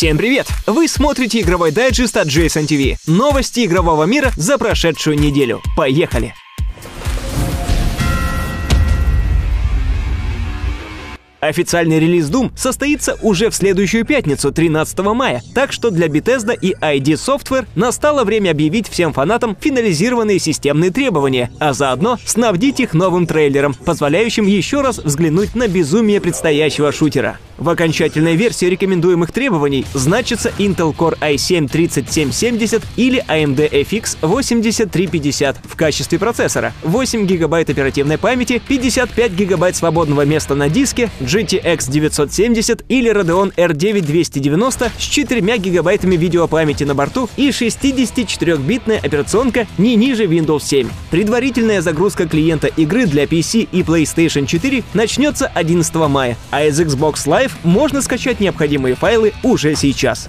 Всем привет! Вы смотрите игровой дайджест от Jason TV. Новости игрового мира за прошедшую неделю. Поехали! Официальный релиз Doom состоится уже в следующую пятницу, 13 мая, так что для Bethesda и ID Software настало время объявить всем фанатам финализированные системные требования, а заодно снабдить их новым трейлером, позволяющим еще раз взглянуть на безумие предстоящего шутера. В окончательной версии рекомендуемых требований значится Intel Core i7-3770 или AMD FX 8350 в качестве процессора, 8 ГБ оперативной памяти, 55 ГБ свободного места на диске, GTX 970 или Radeon R9 290 с 4 ГБ видеопамяти на борту и 64-битная операционка не ниже Windows 7. Предварительная загрузка клиента игры для PC и PlayStation 4 начнется 11 мая, а из Xbox Live можно скачать необходимые файлы уже сейчас.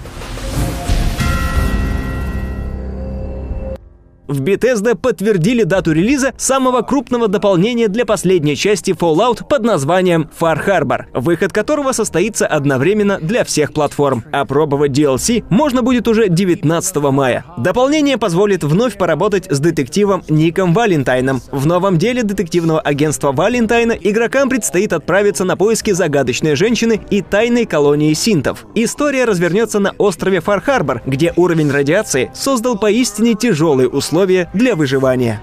В Bethesda подтвердили дату релиза самого крупного дополнения для последней части Fallout под названием Far Harbor, выход которого состоится одновременно для всех платформ. Опробовать DLC можно будет уже 19 мая. Дополнение позволит вновь поработать с детективом Ником Валентайном. В новом деле детективного агентства Валентайна игрокам предстоит отправиться на поиски загадочной женщины и тайной колонии синтов. История развернется на острове Harbor, где уровень радиации создал поистине тяжелые условия условия для выживания.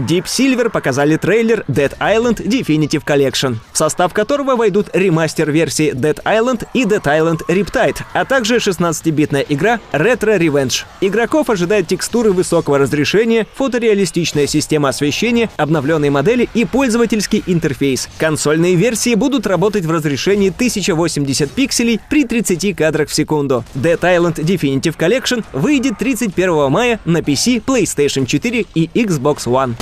Deep Silver показали трейлер Dead Island Definitive Collection, в состав которого войдут ремастер-версии Dead Island и Dead Island Riptide, а также 16-битная игра Retro Revenge. Игроков ожидают текстуры высокого разрешения, фотореалистичная система освещения, обновленные модели и пользовательский интерфейс. Консольные версии будут работать в разрешении 1080 пикселей при 30 кадрах в секунду. Dead Island Definitive Collection выйдет 31 мая на PC, PlayStation 4 и Xbox One.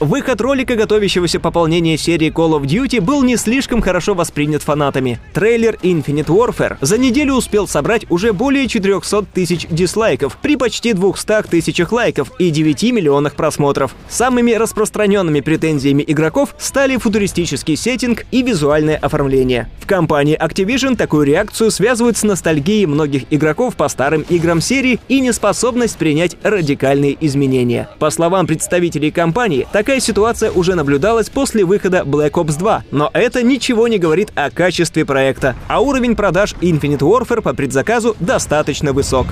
Выход ролика готовящегося пополнения серии Call of Duty был не слишком хорошо воспринят фанатами. Трейлер Infinite Warfare за неделю успел собрать уже более 400 тысяч дизлайков при почти 200 тысячах лайков и 9 миллионах просмотров. Самыми распространенными претензиями игроков стали футуристический сеттинг и визуальное оформление. В компании Activision такую реакцию связывают с ностальгией многих игроков по старым играм серии и неспособность принять радикальные изменения. По словам представителей компании, так Такая ситуация уже наблюдалась после выхода Black Ops 2, но это ничего не говорит о качестве проекта, а уровень продаж Infinite Warfare по предзаказу достаточно высок.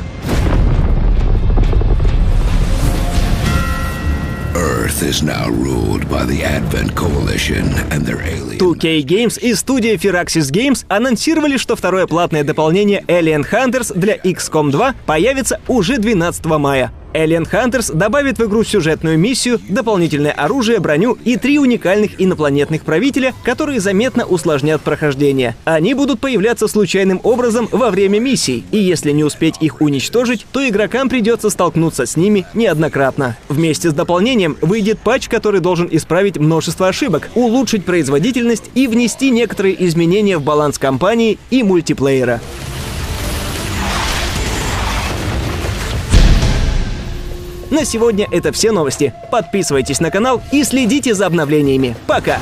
Earth is now ruled by the Advent Coalition and their alien... 2K Games и студия Firaxis Games анонсировали, что второе платное дополнение Alien Hunters для XCOM 2 появится уже 12 мая. Alien Hunters добавит в игру сюжетную миссию, дополнительное оружие, броню и три уникальных инопланетных правителя, которые заметно усложнят прохождение. Они будут появляться случайным образом во время миссий, и если не успеть их уничтожить, то игрокам придется столкнуться с ними неоднократно. Вместе с дополнением выйдет патч, который должен исправить множество ошибок, улучшить производительность и внести некоторые изменения в баланс компании и мультиплеера. На сегодня это все новости. Подписывайтесь на канал и следите за обновлениями. Пока!